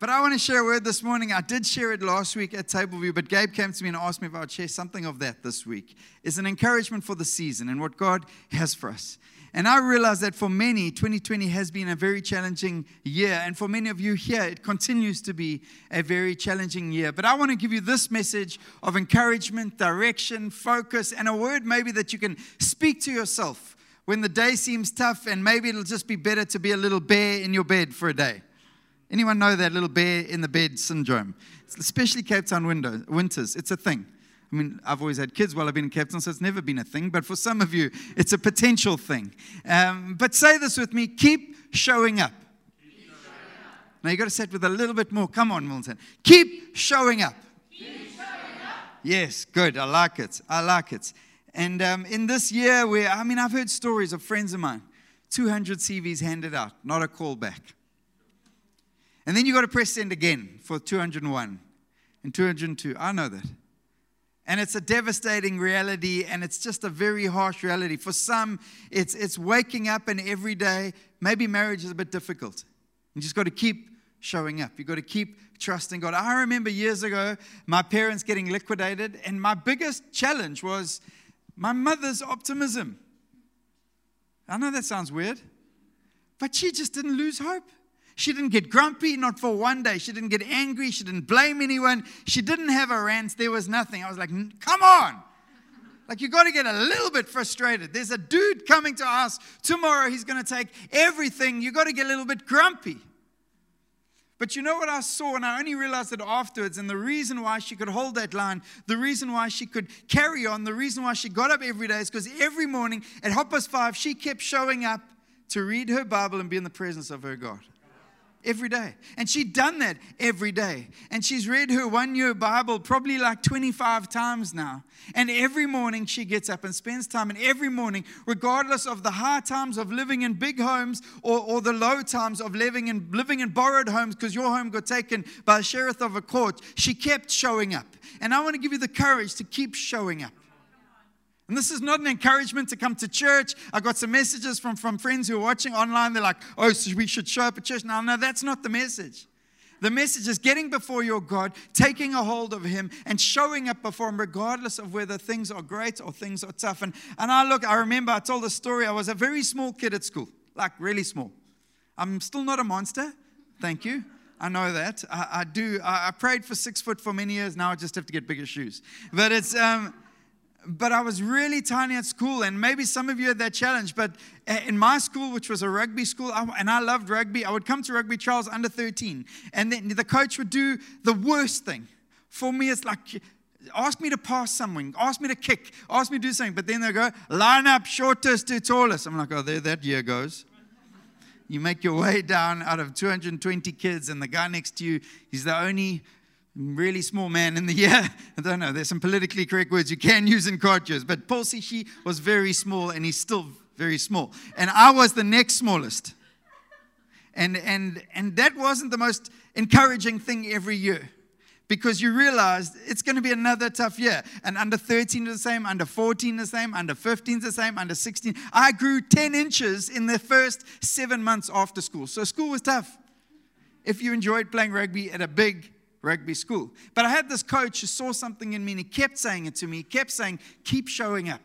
But I want to share a word this morning. I did share it last week at Tableview, but Gabe came to me and asked me if I would share something of that this week. It's an encouragement for the season and what God has for us. And I realize that for many, 2020 has been a very challenging year. And for many of you here, it continues to be a very challenging year. But I want to give you this message of encouragement, direction, focus, and a word maybe that you can speak to yourself when the day seems tough and maybe it'll just be better to be a little bear in your bed for a day. Anyone know that little bear in the bed syndrome? Especially Cape Town window, winters. It's a thing. I mean, I've always had kids while I've been in Cape Town, so it's never been a thing. But for some of you, it's a potential thing. Um, but say this with me keep showing up. Now you've got to say it with a little bit more. Come on, Milton. Keep showing up. Keep showing up. Yes, good. I like it. I like it. And um, in this year, where I mean, I've heard stories of friends of mine 200 CVs handed out, not a callback. And then you got to press send again for 201 and 202. I know that. And it's a devastating reality, and it's just a very harsh reality. For some, it's, it's waking up and every day, maybe marriage is a bit difficult. You just got to keep showing up. You've got to keep trusting God. I remember years ago, my parents getting liquidated, and my biggest challenge was my mother's optimism. I know that sounds weird, but she just didn't lose hope. She didn't get grumpy, not for one day. She didn't get angry. She didn't blame anyone. She didn't have a rant. There was nothing. I was like, come on. Like, you've got to get a little bit frustrated. There's a dude coming to us tomorrow. He's going to take everything. You've got to get a little bit grumpy. But you know what I saw, and I only realized it afterwards. And the reason why she could hold that line, the reason why she could carry on, the reason why she got up every day is because every morning at past five, she kept showing up to read her Bible and be in the presence of her God every day. And she'd done that every day. And she's read her one year Bible probably like 25 times now. And every morning she gets up and spends time. And every morning, regardless of the hard times of living in big homes or, or the low times of living in, living in borrowed homes because your home got taken by a sheriff of a court, she kept showing up. And I want to give you the courage to keep showing up. And this is not an encouragement to come to church. I got some messages from, from friends who are watching online. They're like, oh, so we should show up at church. No, no, that's not the message. The message is getting before your God, taking a hold of Him, and showing up before Him, regardless of whether things are great or things are tough. And, and I look, I remember I told a story. I was a very small kid at school, like really small. I'm still not a monster. Thank you. I know that. I, I do. I, I, prayed for six foot for many years. Now I just have to get bigger shoes. But it's. Um, but I was really tiny at school, and maybe some of you had that challenge. But eh, in my school, which was a rugby school, and I loved rugby, I would come to rugby trials under 13, and then the coach would do the worst thing. For me, it's like, ask me to pass someone, ask me to kick, ask me to do something. But then they go, line up shortest to tallest. I'm like, oh, there that year goes. You make your way down out of 220 kids, and the guy next to you, he's the only really small man in the year. I don't know, there's some politically correct words you can use in cultures, but Paul Sishi was very small and he's still very small. And I was the next smallest. And, and, and that wasn't the most encouraging thing every year because you realized it's going to be another tough year. And under 13 is the same, under 14 is the same, under 15 is the same, under 16. I grew 10 inches in the first seven months after school. So school was tough. If you enjoyed playing rugby at a big rugby school. But I had this coach who saw something in me and he kept saying it to me. He kept saying, keep showing up.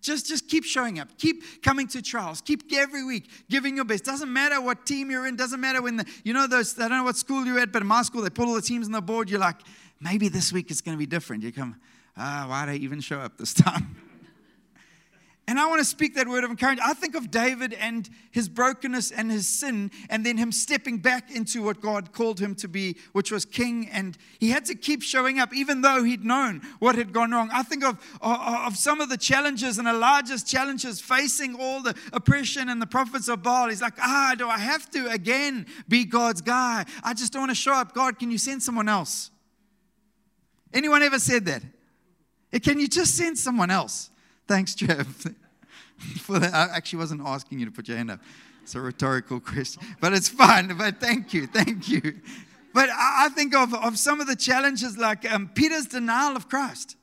Just, just keep showing up. Keep coming to trials. Keep every week giving your best. Doesn't matter what team you're in. Doesn't matter when the, you know those, I don't know what school you're at, but in my school, they put all the teams on the board. You're like, maybe this week it's going to be different. You come, ah, why'd I even show up this time? And I want to speak that word of encouragement. I think of David and his brokenness and his sin, and then him stepping back into what God called him to be, which was king. And he had to keep showing up, even though he'd known what had gone wrong. I think of, of some of the challenges and the largest challenges facing all the oppression and the prophets of Baal. He's like, ah, do I have to again be God's guy? I just don't want to show up. God, can you send someone else? Anyone ever said that? Can you just send someone else? Thanks, Jeff. For that. I actually wasn't asking you to put your hand up. It's a rhetorical question, but it's fine. But thank you, thank you. But I think of, of some of the challenges like um, Peter's denial of Christ.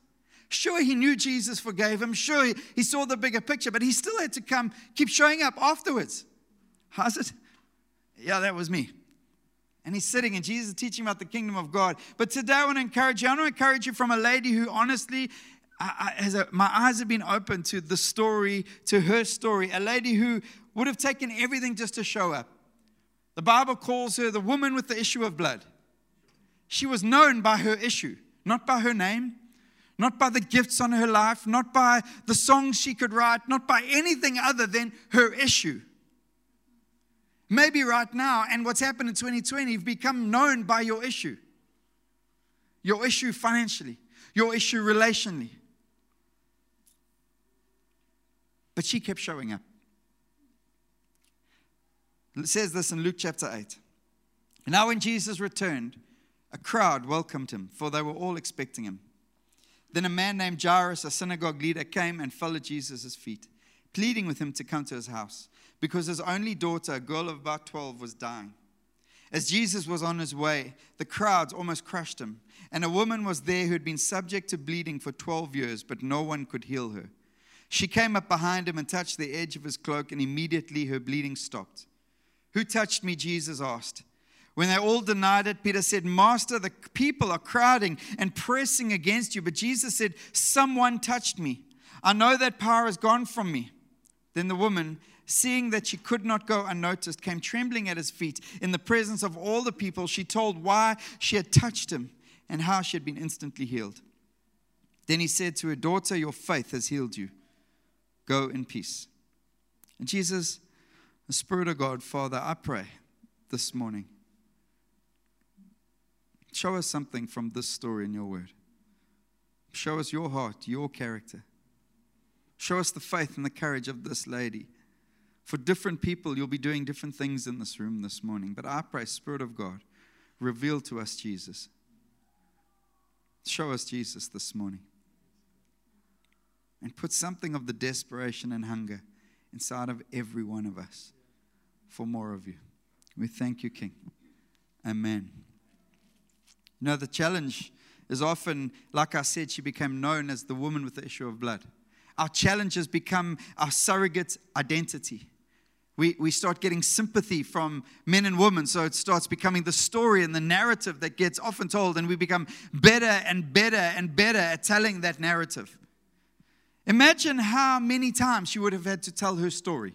Sure, he knew Jesus forgave him. Sure, he, he saw the bigger picture, but he still had to come, keep showing up afterwards. How's it? Yeah, that was me. And he's sitting, and Jesus is teaching about the kingdom of God. But today I want to encourage you. I want to encourage you from a lady who honestly My eyes have been open to the story, to her story. A lady who would have taken everything just to show up. The Bible calls her the woman with the issue of blood. She was known by her issue, not by her name, not by the gifts on her life, not by the songs she could write, not by anything other than her issue. Maybe right now, and what's happened in 2020, you've become known by your issue. Your issue financially, your issue relationally. But she kept showing up. It says this in Luke chapter 8. Now, when Jesus returned, a crowd welcomed him, for they were all expecting him. Then a man named Jairus, a synagogue leader, came and fell at Jesus' feet, pleading with him to come to his house, because his only daughter, a girl of about 12, was dying. As Jesus was on his way, the crowds almost crushed him, and a woman was there who had been subject to bleeding for 12 years, but no one could heal her. She came up behind him and touched the edge of his cloak, and immediately her bleeding stopped. Who touched me? Jesus asked. When they all denied it, Peter said, Master, the people are crowding and pressing against you. But Jesus said, Someone touched me. I know that power has gone from me. Then the woman, seeing that she could not go unnoticed, came trembling at his feet. In the presence of all the people, she told why she had touched him and how she had been instantly healed. Then he said to her, Daughter, your faith has healed you. Go in peace. And Jesus, the Spirit of God, Father, I pray this morning. Show us something from this story in your word. Show us your heart, your character. Show us the faith and the courage of this lady. For different people, you'll be doing different things in this room this morning. But I pray, Spirit of God, reveal to us Jesus. Show us Jesus this morning and put something of the desperation and hunger inside of every one of us for more of you. We thank you, King. Amen. You know, the challenge is often, like I said, she became known as the woman with the issue of blood. Our challenge has become our surrogate identity. We, we start getting sympathy from men and women, so it starts becoming the story and the narrative that gets often told, and we become better and better and better at telling that narrative. Imagine how many times she would have had to tell her story.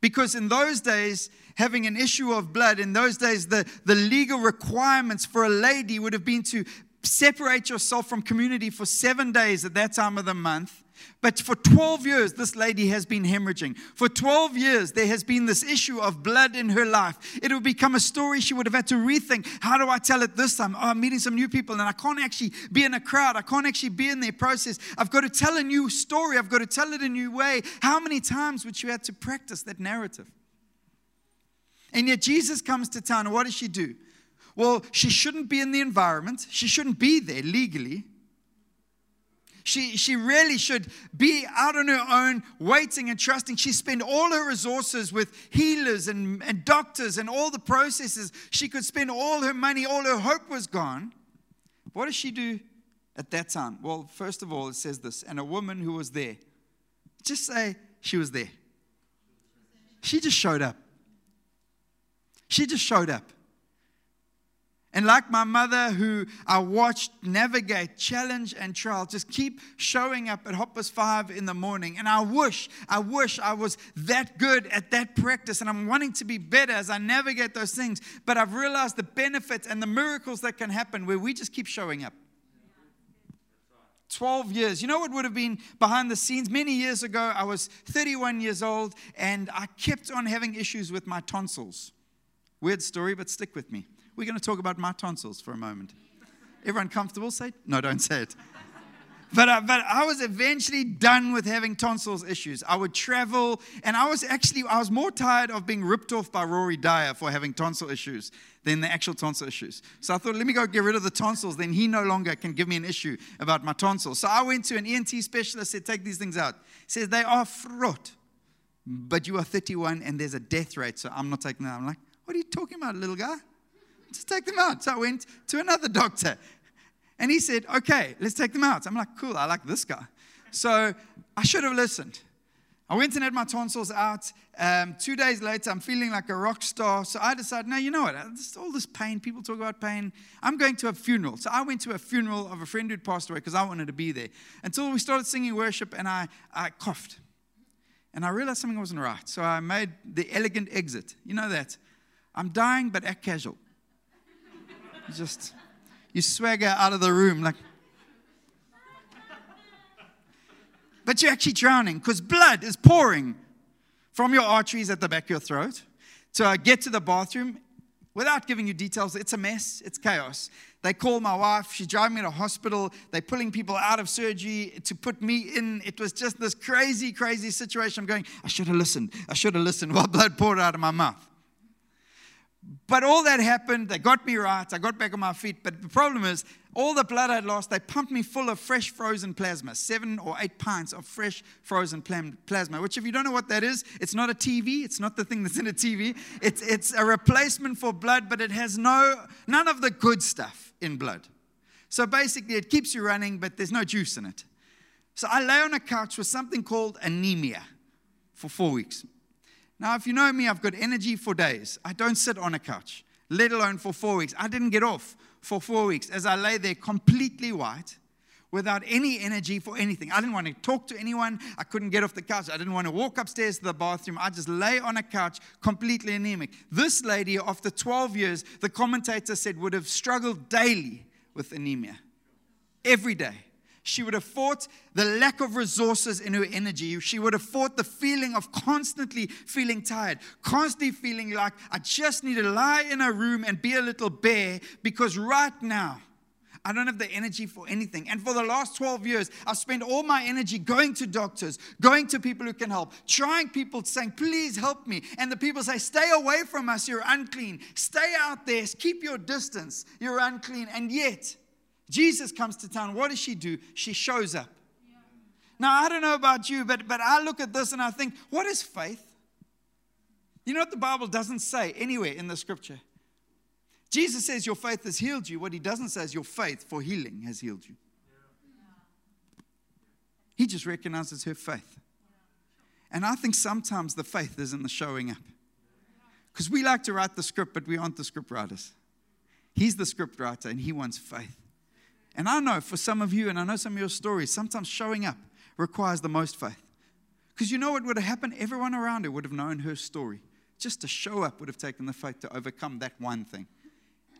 Because in those days, having an issue of blood, in those days, the, the legal requirements for a lady would have been to separate yourself from community for seven days at that time of the month but for 12 years, this lady has been hemorrhaging. For 12 years, there has been this issue of blood in her life. It would become a story she would have had to rethink. How do I tell it this time? Oh, I'm meeting some new people, and I can't actually be in a crowd. I can't actually be in their process. I've got to tell a new story. I've got to tell it a new way. How many times would she have to practice that narrative? And yet, Jesus comes to town, and what does she do? Well, she shouldn't be in the environment, she shouldn't be there legally. She, she really should be out on her own, waiting and trusting. She spent all her resources with healers and, and doctors and all the processes. She could spend all her money, all her hope was gone. What does she do at that time? Well, first of all, it says this and a woman who was there. Just say she was there. She just showed up. She just showed up. And like my mother, who I watched navigate challenge and trial, just keep showing up at Hoppers 5 in the morning. And I wish, I wish I was that good at that practice. And I'm wanting to be better as I navigate those things. But I've realized the benefits and the miracles that can happen where we just keep showing up. 12 years. You know what would have been behind the scenes? Many years ago, I was 31 years old and I kept on having issues with my tonsils. Weird story, but stick with me. We're going to talk about my tonsils for a moment. Everyone comfortable? Say it. No, don't say it. But, uh, but I was eventually done with having tonsils issues. I would travel, and I was actually, I was more tired of being ripped off by Rory Dyer for having tonsil issues than the actual tonsil issues. So I thought, let me go get rid of the tonsils, then he no longer can give me an issue about my tonsils. So I went to an ENT specialist, said, take these things out. He says, they are fraught, but you are 31 and there's a death rate, so I'm not taking that. I'm like, what are you talking about, little guy? Just take them out. So I went to another doctor. And he said, okay, let's take them out. I'm like, cool, I like this guy. So I should have listened. I went and had my tonsils out. Um, two days later, I'm feeling like a rock star. So I decided, no, you know what? All this pain, people talk about pain. I'm going to a funeral. So I went to a funeral of a friend who'd passed away because I wanted to be there. Until we started singing worship and I, I coughed. And I realized something wasn't right. So I made the elegant exit. You know that. I'm dying, but act casual. You just, you swagger out of the room like, but you're actually drowning because blood is pouring from your arteries at the back of your throat to get to the bathroom. Without giving you details, it's a mess, it's chaos. They call my wife, she's driving me to hospital. They're pulling people out of surgery to put me in. It was just this crazy, crazy situation. I'm going, I should have listened. I should have listened while blood poured out of my mouth. But all that happened. They got me right. I got back on my feet. But the problem is, all the blood I'd lost, they pumped me full of fresh frozen plasma, seven or eight pints of fresh frozen plasma. Which, if you don't know what that is, it's not a TV. It's not the thing that's in a TV. It's, it's a replacement for blood, but it has no none of the good stuff in blood. So basically, it keeps you running, but there's no juice in it. So I lay on a couch with something called anemia for four weeks. Now, if you know me, I've got energy for days. I don't sit on a couch, let alone for four weeks. I didn't get off for four weeks as I lay there completely white without any energy for anything. I didn't want to talk to anyone. I couldn't get off the couch. I didn't want to walk upstairs to the bathroom. I just lay on a couch completely anemic. This lady, after 12 years, the commentator said, would have struggled daily with anemia every day. She would have fought the lack of resources in her energy. She would have fought the feeling of constantly feeling tired, constantly feeling like I just need to lie in a room and be a little bear because right now, I don't have the energy for anything. And for the last 12 years, I've spent all my energy going to doctors, going to people who can help, trying people, saying, please help me. And the people say, stay away from us, you're unclean. Stay out there, keep your distance, you're unclean. And yet, Jesus comes to town. What does she do? She shows up. Now, I don't know about you, but, but I look at this and I think, what is faith? You know what the Bible doesn't say anywhere in the scripture? Jesus says your faith has healed you. What he doesn't say is your faith for healing has healed you. He just recognizes her faith. And I think sometimes the faith is in the showing up. Because we like to write the script, but we aren't the script writers. He's the script writer, and he wants faith. And I know for some of you, and I know some of your stories, sometimes showing up requires the most faith. Because you know what would have happened? Everyone around her would have known her story. Just to show up would have taken the faith to overcome that one thing.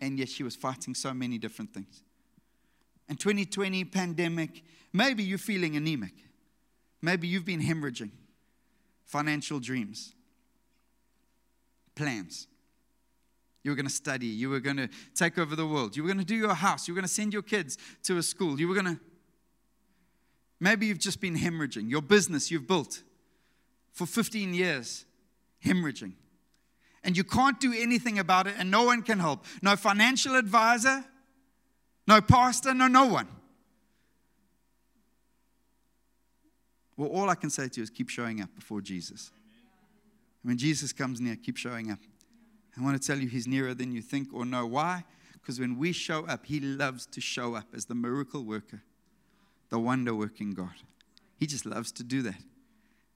And yet she was fighting so many different things. And 2020 pandemic, maybe you're feeling anemic. Maybe you've been hemorrhaging. Financial dreams, plans. You were going to study. You were going to take over the world. You were going to do your house. You were going to send your kids to a school. You were going to. Maybe you've just been hemorrhaging. Your business you've built for 15 years, hemorrhaging. And you can't do anything about it, and no one can help. No financial advisor, no pastor, no, no one. Well, all I can say to you is keep showing up before Jesus. When Jesus comes near, keep showing up. I want to tell you, He's nearer than you think or know. Why? Because when we show up, He loves to show up as the miracle worker, the wonder working God. He just loves to do that.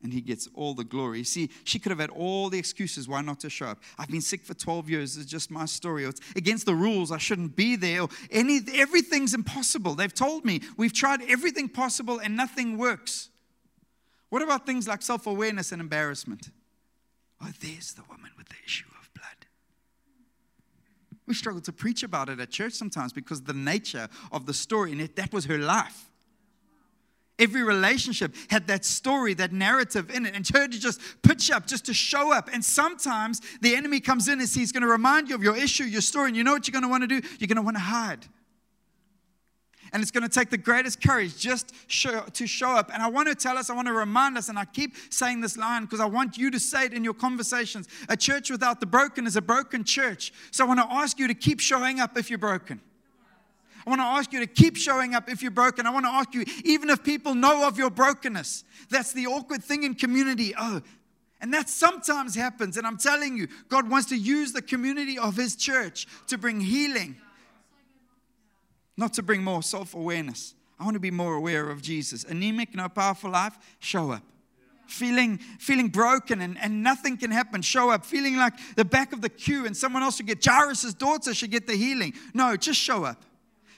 And he gets all the glory. See, she could have had all the excuses why not to show up. I've been sick for 12 years. It's just my story. Or it's against the rules. I shouldn't be there. Or any, everything's impossible. They've told me we've tried everything possible and nothing works. What about things like self awareness and embarrassment? Oh, there's the woman with the issue we struggle to preach about it at church sometimes because the nature of the story it, that was her life. Every relationship had that story, that narrative in it. And to just pitch up, just to show up. And sometimes the enemy comes in and he's going to remind you of your issue, your story. And you know what you're going to want to do? You're going to want to hide. And it's going to take the greatest courage just show, to show up. And I want to tell us, I want to remind us, and I keep saying this line because I want you to say it in your conversations. A church without the broken is a broken church. So I want to ask you to keep showing up if you're broken. I want to ask you to keep showing up if you're broken. I want to ask you, even if people know of your brokenness, that's the awkward thing in community. Oh, and that sometimes happens. And I'm telling you, God wants to use the community of His church to bring healing not to bring more self awareness. I want to be more aware of Jesus. Anemic, no powerful life, show up. feeling, feeling broken and, and nothing can happen, show up, feeling like the back of the queue and someone else should get, Jairus' daughter should get the healing. No, just show up.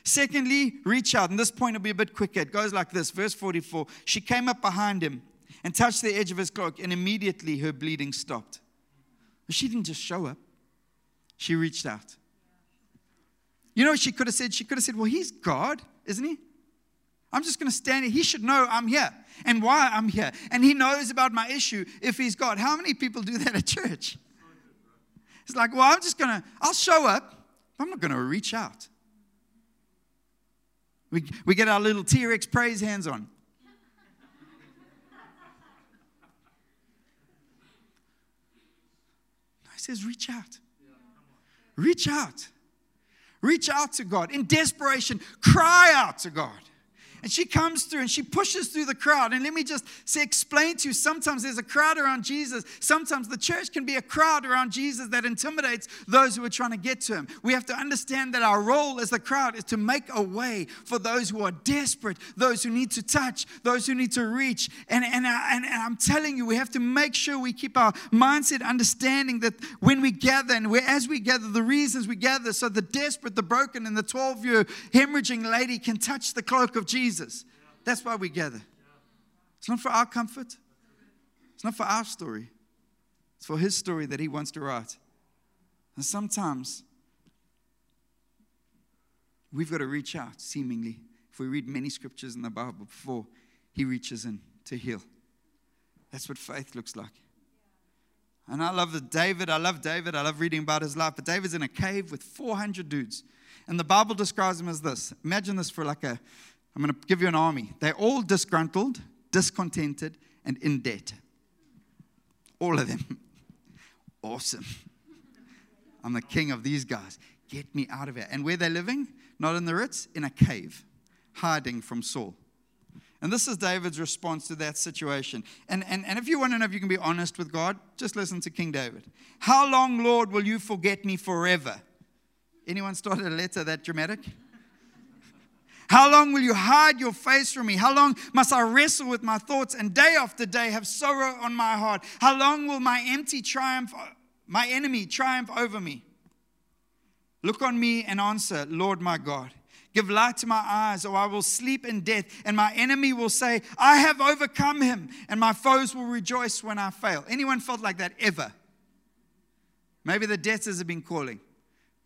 Secondly, reach out. And this point will be a bit quicker. It goes like this Verse 44 She came up behind him and touched the edge of his cloak, and immediately her bleeding stopped. She didn't just show up, she reached out. You know what she could have said? She could have said, Well, he's God, isn't he? I'm just going to stand here. He should know I'm here and why I'm here. And he knows about my issue if he's God. How many people do that at church? It's like, well, I'm just going to, I'll show up, but I'm not going to reach out. We, we get our little T Rex praise hands on. He says, reach out. Reach out. Reach out to God in desperation. Cry out to God. And she comes through and she pushes through the crowd. And let me just say, explain to you sometimes there's a crowd around Jesus. Sometimes the church can be a crowd around Jesus that intimidates those who are trying to get to him. We have to understand that our role as the crowd is to make a way for those who are desperate, those who need to touch, those who need to reach. And, and, uh, and, and I'm telling you, we have to make sure we keep our mindset understanding that when we gather and we, as we gather, the reasons we gather, so the desperate, the broken, and the 12 year hemorrhaging lady can touch the cloak of Jesus. Jesus. That's why we gather. It's not for our comfort, it's not for our story, it's for His story that He wants to write. And sometimes we've got to reach out, seemingly. If we read many scriptures in the Bible before He reaches in to heal, that's what faith looks like. And I love the David. I love David. I love reading about his life. But David's in a cave with 400 dudes. And the Bible describes him as this. Imagine this for like a, I'm going to give you an army. They're all disgruntled, discontented, and in debt. All of them. awesome. I'm the king of these guys. Get me out of here. And where they're living? Not in the Ritz, in a cave, hiding from Saul. And this is David's response to that situation. And, and, and if you want to know if you can be honest with God, just listen to King David. How long, Lord, will you forget me forever? Anyone started a letter that dramatic? How long will you hide your face from me? How long must I wrestle with my thoughts and day after day have sorrow on my heart? How long will my empty triumph, my enemy triumph over me? Look on me and answer, Lord my God. Give light to my eyes, or I will sleep in death, and my enemy will say, I have overcome him, and my foes will rejoice when I fail. Anyone felt like that ever? Maybe the debtors have been calling.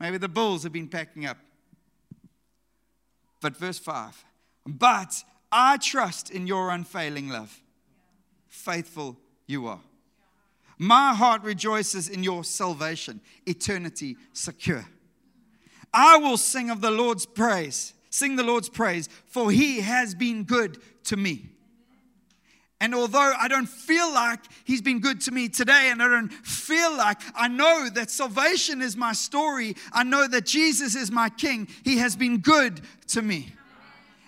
Maybe the bulls have been packing up. But verse 5 But I trust in your unfailing love. Faithful you are. My heart rejoices in your salvation, eternity secure. I will sing of the Lord's praise, sing the Lord's praise, for he has been good to me. And although I don't feel like He's been good to me today, and I don't feel like I know that salvation is my story, I know that Jesus is my King, He has been good to me.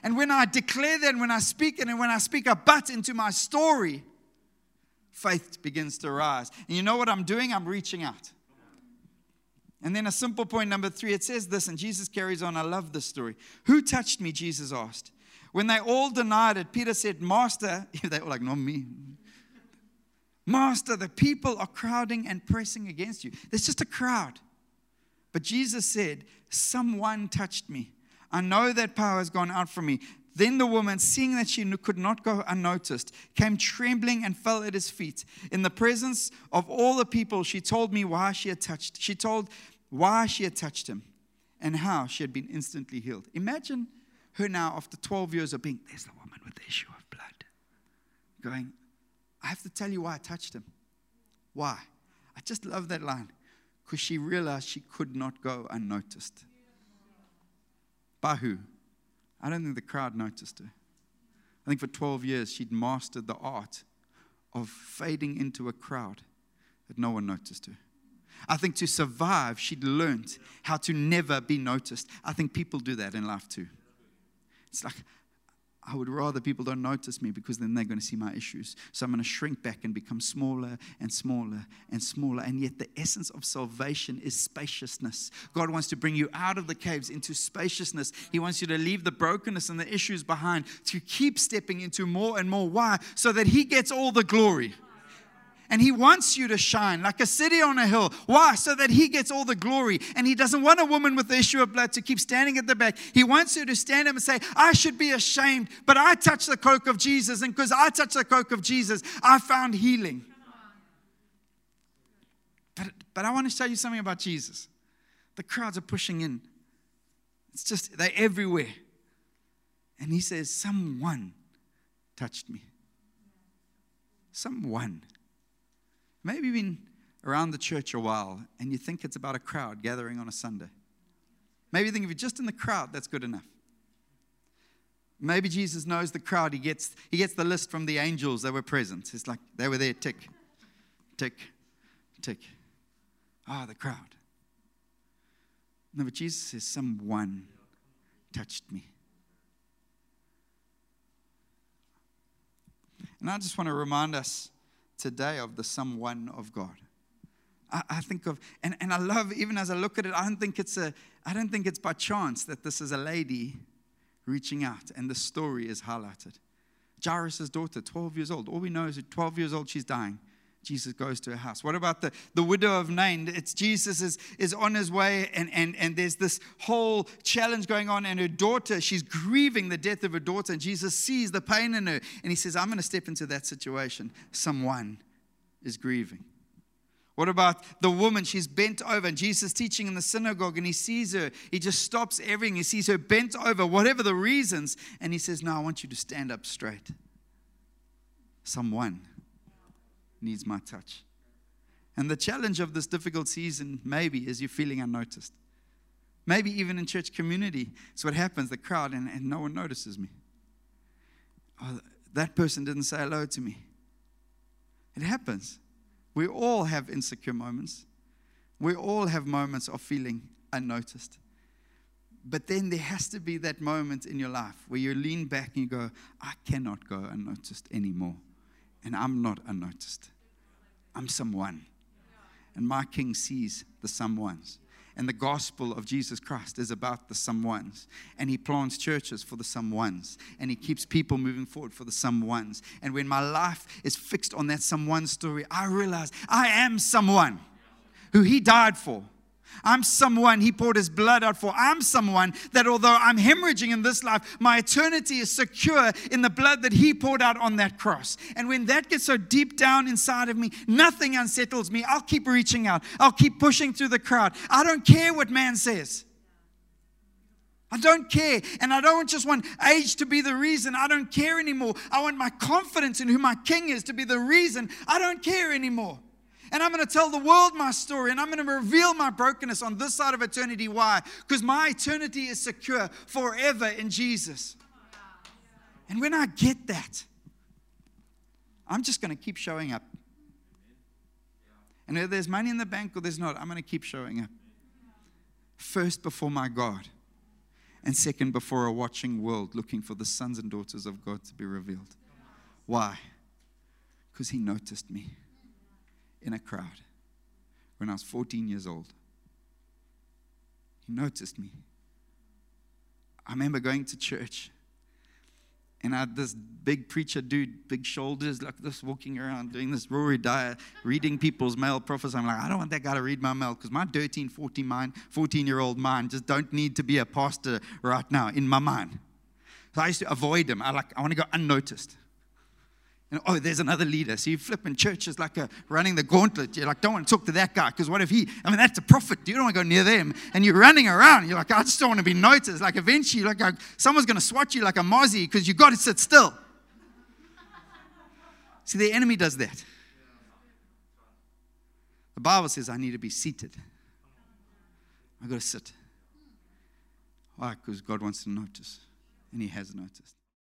And when I declare that, and when I speak it, and when I speak a but into my story, faith begins to rise. And you know what I'm doing? I'm reaching out. And then a simple point number three it says this, and Jesus carries on. I love this story. Who touched me? Jesus asked. When they all denied it, Peter said, Master, they were like, not me. Master, the people are crowding and pressing against you. There's just a crowd. But Jesus said, Someone touched me. I know that power has gone out from me. Then the woman, seeing that she could not go unnoticed, came trembling and fell at his feet. In the presence of all the people, she told me why she had touched. She told why she had touched him and how she had been instantly healed. Imagine her now, after 12 years of being, there's the woman with the issue of blood, going, I have to tell you why I touched him. Why? I just love that line because she realized she could not go unnoticed. By who? I don't think the crowd noticed her. I think for 12 years she'd mastered the art of fading into a crowd that no one noticed her. I think to survive, she'd learned how to never be noticed. I think people do that in life too. It's like, I would rather people don't notice me because then they're going to see my issues. So I'm going to shrink back and become smaller and smaller and smaller. And yet, the essence of salvation is spaciousness. God wants to bring you out of the caves into spaciousness. He wants you to leave the brokenness and the issues behind, to keep stepping into more and more. Why? So that He gets all the glory. And he wants you to shine like a city on a hill. Why? So that he gets all the glory. And he doesn't want a woman with the issue of blood to keep standing at the back. He wants you to stand up and say, I should be ashamed, but I touched the cloak of Jesus. And because I touched the cloak of Jesus, I found healing. But, but I want to show you something about Jesus. The crowds are pushing in, it's just, they're everywhere. And he says, Someone touched me. Someone. Maybe you've been around the church a while and you think it's about a crowd gathering on a Sunday. Maybe you think if you're just in the crowd, that's good enough. Maybe Jesus knows the crowd. He gets, he gets the list from the angels that were present. It's like they were there, tick, tick, tick. Ah, oh, the crowd. No, but Jesus says, Someone touched me. And I just want to remind us today of the someone of God. I, I, think of, and, and I love, even as I look at it, I don't think it's a, I don't think it's by chance that this is a lady reaching out and the story is highlighted. Jairus' daughter, 12 years old. All we know is at 12 years old, she's dying. Jesus goes to her house. What about the, the widow of Nain? It's Jesus is, is on his way, and, and, and there's this whole challenge going on. And her daughter, she's grieving the death of her daughter, and Jesus sees the pain in her. And he says, I'm going to step into that situation. Someone is grieving. What about the woman? She's bent over, and Jesus teaching in the synagogue, and he sees her. He just stops everything. He sees her bent over, whatever the reasons, and he says, No, I want you to stand up straight. Someone needs my touch. And the challenge of this difficult season, maybe, is you're feeling unnoticed. Maybe even in church community, it's what happens the crowd, and, and no one notices me. Oh, that person didn't say hello to me. It happens. We all have insecure moments. We all have moments of feeling unnoticed. But then there has to be that moment in your life where you lean back and you go, I cannot go unnoticed anymore and I'm not unnoticed. I'm someone. And my king sees the someones. And the gospel of Jesus Christ is about the someones. And he plants churches for the someones. And he keeps people moving forward for the someones. And when my life is fixed on that someone story, I realize I am someone who he died for. I'm someone he poured his blood out for. I'm someone that although I'm hemorrhaging in this life, my eternity is secure in the blood that he poured out on that cross. And when that gets so deep down inside of me, nothing unsettles me. I'll keep reaching out, I'll keep pushing through the crowd. I don't care what man says. I don't care. And I don't just want age to be the reason. I don't care anymore. I want my confidence in who my king is to be the reason. I don't care anymore. And I'm going to tell the world my story and I'm going to reveal my brokenness on this side of eternity. Why? Because my eternity is secure forever in Jesus. And when I get that, I'm just going to keep showing up. And whether there's money in the bank or there's not, I'm going to keep showing up. First before my God, and second before a watching world looking for the sons and daughters of God to be revealed. Why? Because He noticed me in a crowd when I was 14 years old. He noticed me. I remember going to church and I had this big preacher dude, big shoulders, like this, walking around doing this Rory Dyer, reading people's mail, prophecy. I'm like, I don't want that guy to read my mail because my 13, 14, mind, 14 year old mind just don't need to be a pastor right now in my mind. So I used to avoid him. I like, I want to go unnoticed. And oh, there's another leader. So you flip in church is like a running the gauntlet. You're like, don't want to talk to that guy because what if he, I mean, that's a prophet. You don't want to go near them. And you're running around. You're like, I just don't want to be noticed. Like eventually, like, like someone's going to swat you like a mozzie because you've got to sit still. See, the enemy does that. The Bible says I need to be seated. I got to sit. Why? Because God wants to notice, and He has noticed.